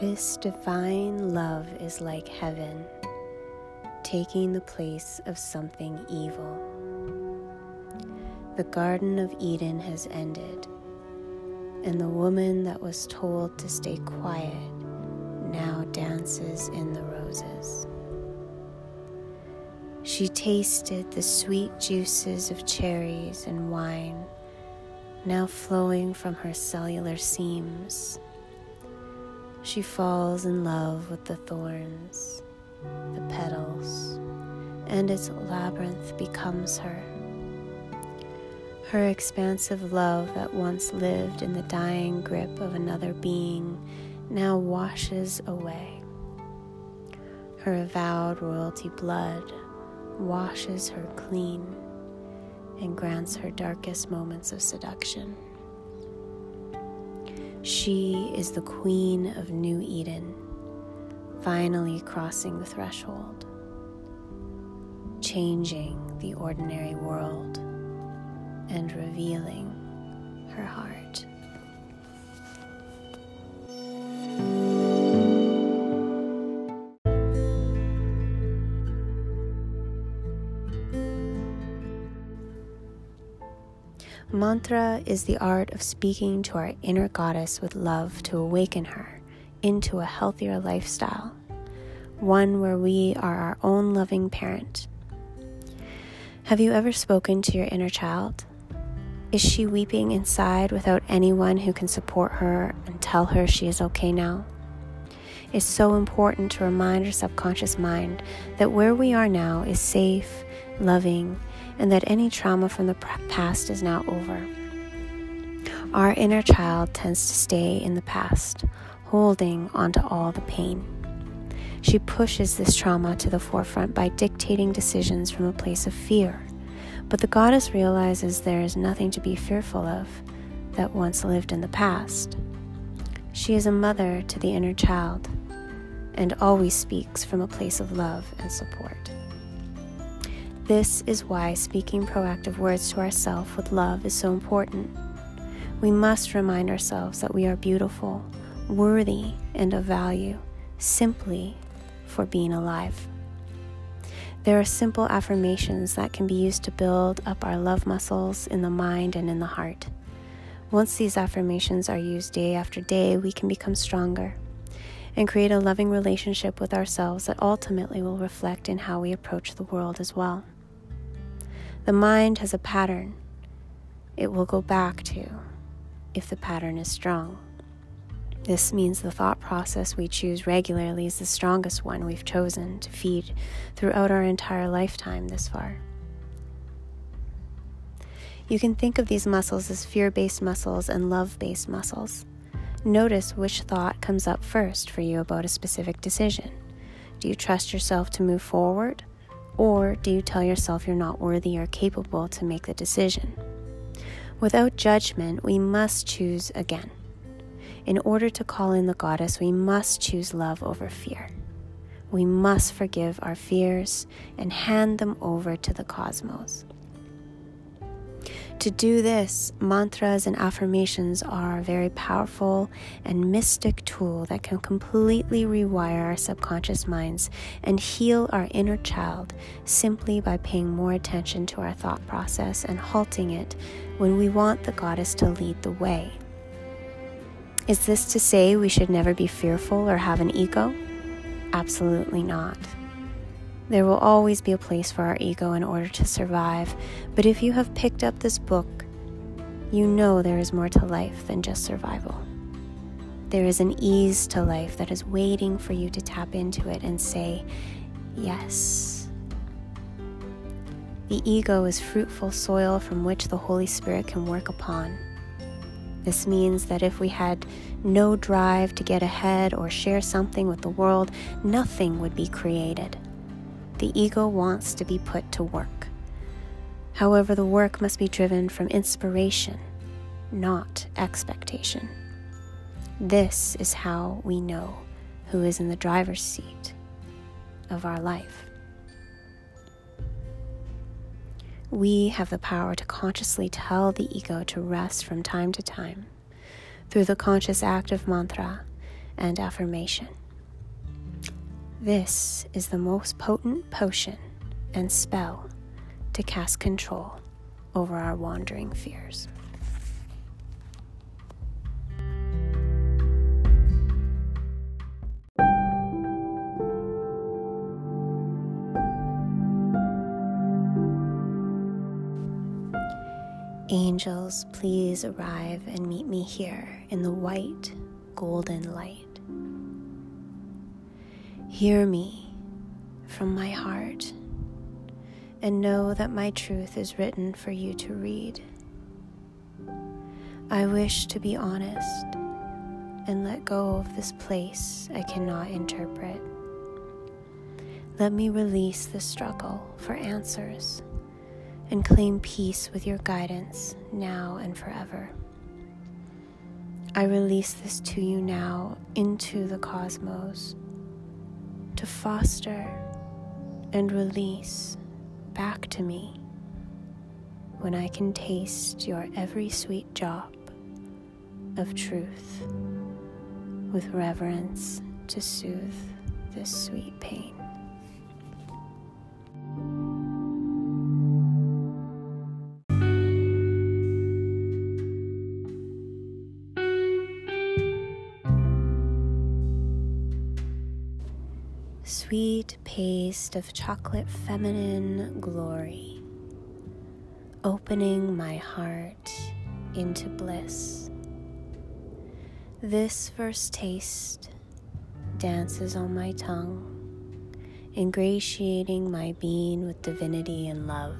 This divine love is like heaven, taking the place of something evil. The Garden of Eden has ended, and the woman that was told to stay quiet now dances in the roses. She tasted the sweet juices of cherries and wine now flowing from her cellular seams she falls in love with the thorns, the petals, and its labyrinth becomes her. Her expansive love that once lived in the dying grip of another being now washes away. Her avowed royalty blood washes her clean and grants her darkest moments of seduction. She is the queen of New Eden, finally crossing the threshold, changing the ordinary world, and revealing her heart. Mantra is the art of speaking to our inner goddess with love to awaken her into a healthier lifestyle, one where we are our own loving parent. Have you ever spoken to your inner child? Is she weeping inside without anyone who can support her and tell her she is okay now? It's so important to remind our subconscious mind that where we are now is safe, loving, and that any trauma from the past is now over. Our inner child tends to stay in the past, holding onto all the pain. She pushes this trauma to the forefront by dictating decisions from a place of fear. But the goddess realizes there is nothing to be fearful of that once lived in the past. She is a mother to the inner child and always speaks from a place of love and support. This is why speaking proactive words to ourselves with love is so important. We must remind ourselves that we are beautiful, worthy, and of value simply for being alive. There are simple affirmations that can be used to build up our love muscles in the mind and in the heart. Once these affirmations are used day after day, we can become stronger and create a loving relationship with ourselves that ultimately will reflect in how we approach the world as well. The mind has a pattern it will go back to if the pattern is strong. This means the thought process we choose regularly is the strongest one we've chosen to feed throughout our entire lifetime this far. You can think of these muscles as fear based muscles and love based muscles. Notice which thought comes up first for you about a specific decision. Do you trust yourself to move forward? Or do you tell yourself you're not worthy or capable to make the decision? Without judgment, we must choose again. In order to call in the goddess, we must choose love over fear. We must forgive our fears and hand them over to the cosmos. To do this, mantras and affirmations are a very powerful and mystic tool that can completely rewire our subconscious minds and heal our inner child simply by paying more attention to our thought process and halting it when we want the goddess to lead the way. Is this to say we should never be fearful or have an ego? Absolutely not. There will always be a place for our ego in order to survive, but if you have picked up this book, you know there is more to life than just survival. There is an ease to life that is waiting for you to tap into it and say, Yes. The ego is fruitful soil from which the Holy Spirit can work upon. This means that if we had no drive to get ahead or share something with the world, nothing would be created the ego wants to be put to work. However, the work must be driven from inspiration, not expectation. This is how we know who is in the driver's seat of our life. We have the power to consciously tell the ego to rest from time to time through the conscious act of mantra and affirmation. This is the most potent potion and spell to cast control over our wandering fears. Angels, please arrive and meet me here in the white, golden light. Hear me from my heart and know that my truth is written for you to read. I wish to be honest and let go of this place I cannot interpret. Let me release the struggle for answers and claim peace with your guidance now and forever. I release this to you now into the cosmos to foster and release back to me when I can taste your every sweet drop of truth with reverence to soothe this sweet pain. Paste of chocolate feminine glory, opening my heart into bliss. This first taste dances on my tongue, ingratiating my being with divinity and love.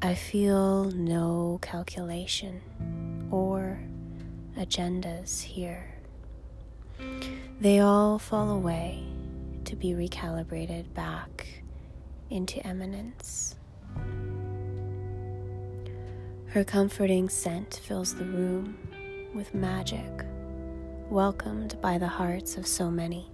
I feel no calculation or agendas here. They all fall away to be recalibrated back into eminence. Her comforting scent fills the room with magic, welcomed by the hearts of so many.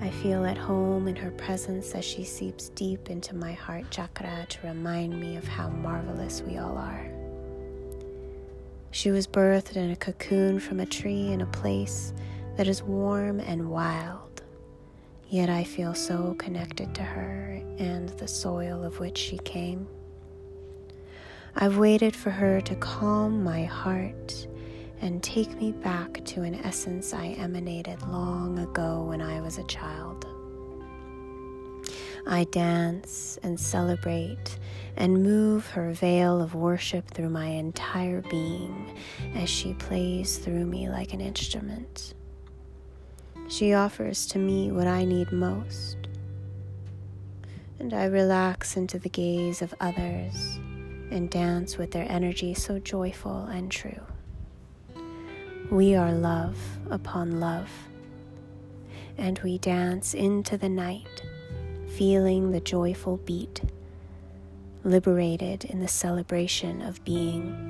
I feel at home in her presence as she seeps deep into my heart chakra to remind me of how marvelous we all are. She was birthed in a cocoon from a tree in a place that is warm and wild, yet I feel so connected to her and the soil of which she came. I've waited for her to calm my heart and take me back to an essence I emanated long ago when I was a child. I dance and celebrate and move her veil of worship through my entire being as she plays through me like an instrument. She offers to me what I need most, and I relax into the gaze of others and dance with their energy so joyful and true. We are love upon love, and we dance into the night, feeling the joyful beat, liberated in the celebration of being.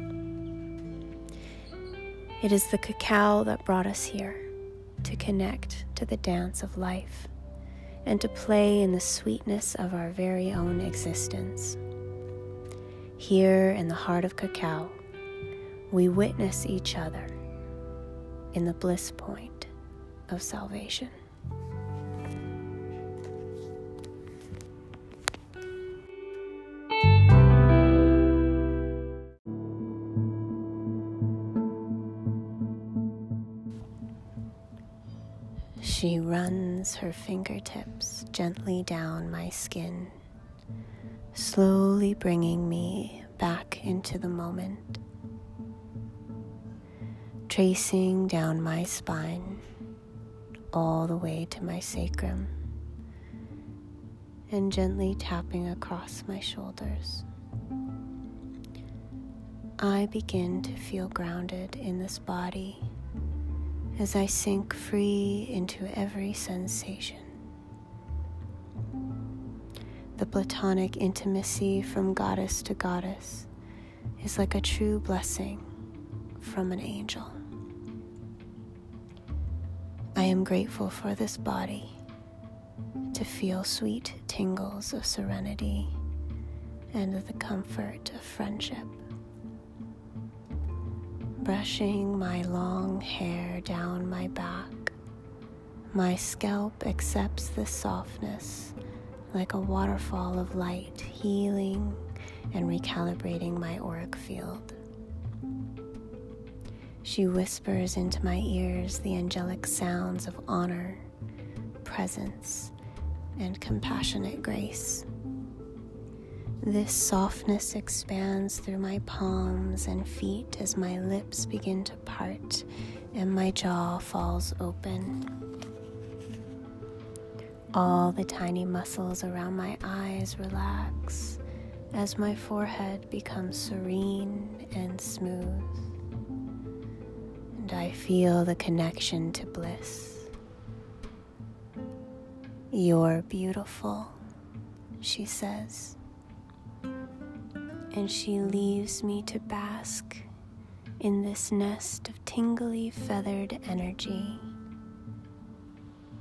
It is the cacao that brought us here to connect to the dance of life and to play in the sweetness of our very own existence. Here in the heart of cacao, we witness each other in the bliss point of salvation. She runs her fingertips gently down my skin, slowly bringing me back into the moment, tracing down my spine all the way to my sacrum, and gently tapping across my shoulders. I begin to feel grounded in this body as I sink free into every sensation. The platonic intimacy from goddess to goddess is like a true blessing from an angel. I am grateful for this body to feel sweet tingles of serenity and the comfort of friendship. Brushing my long hair down my back. My scalp accepts the softness like a waterfall of light, healing and recalibrating my auric field. She whispers into my ears the angelic sounds of honor, presence, and compassionate grace. This softness expands through my palms and feet as my lips begin to part and my jaw falls open. All the tiny muscles around my eyes relax as my forehead becomes serene and smooth. And I feel the connection to bliss. You're beautiful, she says. And she leaves me to bask in this nest of tingly feathered energy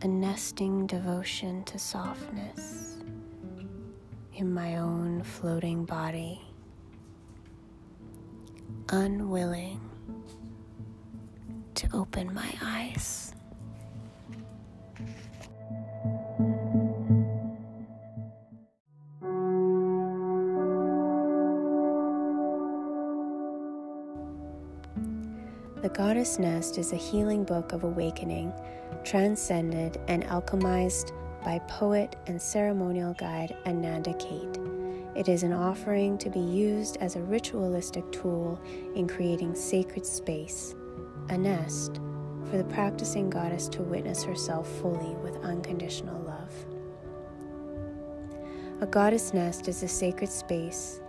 a nesting devotion to softness in my own floating body, unwilling to open my eyes. Goddess Nest is a healing book of awakening transcended and alchemized by poet and ceremonial guide Ananda Kate. It is an offering to be used as a ritualistic tool in creating sacred space, a nest, for the practicing goddess to witness herself fully with unconditional love. A goddess nest is a sacred space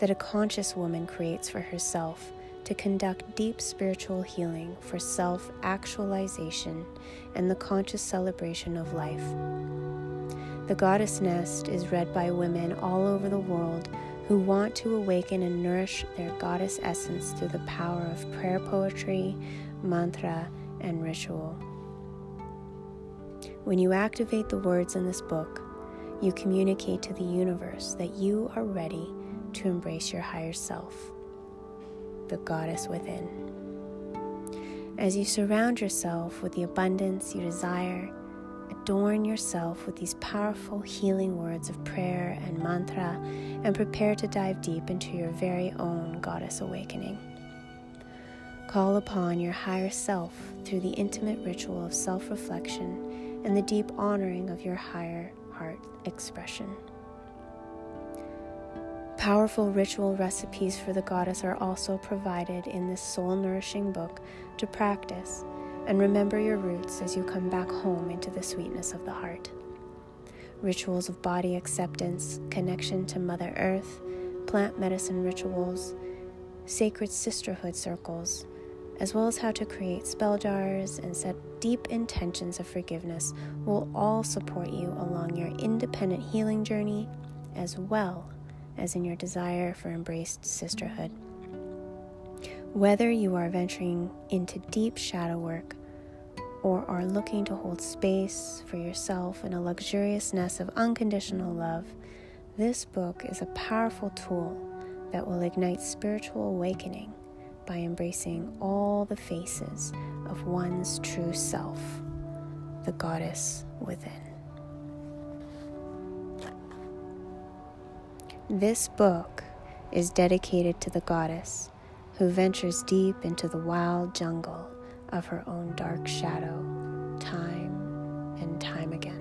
that a conscious woman creates for herself to conduct deep spiritual healing for self actualization and the conscious celebration of life. The Goddess Nest is read by women all over the world who want to awaken and nourish their goddess essence through the power of prayer poetry, mantra, and ritual. When you activate the words in this book, you communicate to the universe that you are ready to embrace your higher self the goddess within. As you surround yourself with the abundance you desire, adorn yourself with these powerful healing words of prayer and mantra and prepare to dive deep into your very own goddess awakening. Call upon your higher self through the intimate ritual of self reflection and the deep honoring of your higher heart expression. Powerful ritual recipes for the goddess are also provided in this soul nourishing book to practice and remember your roots as you come back home into the sweetness of the heart. Rituals of body acceptance, connection to Mother Earth, plant medicine rituals, sacred sisterhood circles, as well as how to create spell jars and set deep intentions of forgiveness will all support you along your independent healing journey as well as in your desire for embraced sisterhood. Whether you are venturing into deep shadow work or are looking to hold space for yourself in a luxurious nest of unconditional love, this book is a powerful tool that will ignite spiritual awakening by embracing all the faces of one's true self, the goddess within. This book is dedicated to the goddess who ventures deep into the wild jungle of her own dark shadow time and time again.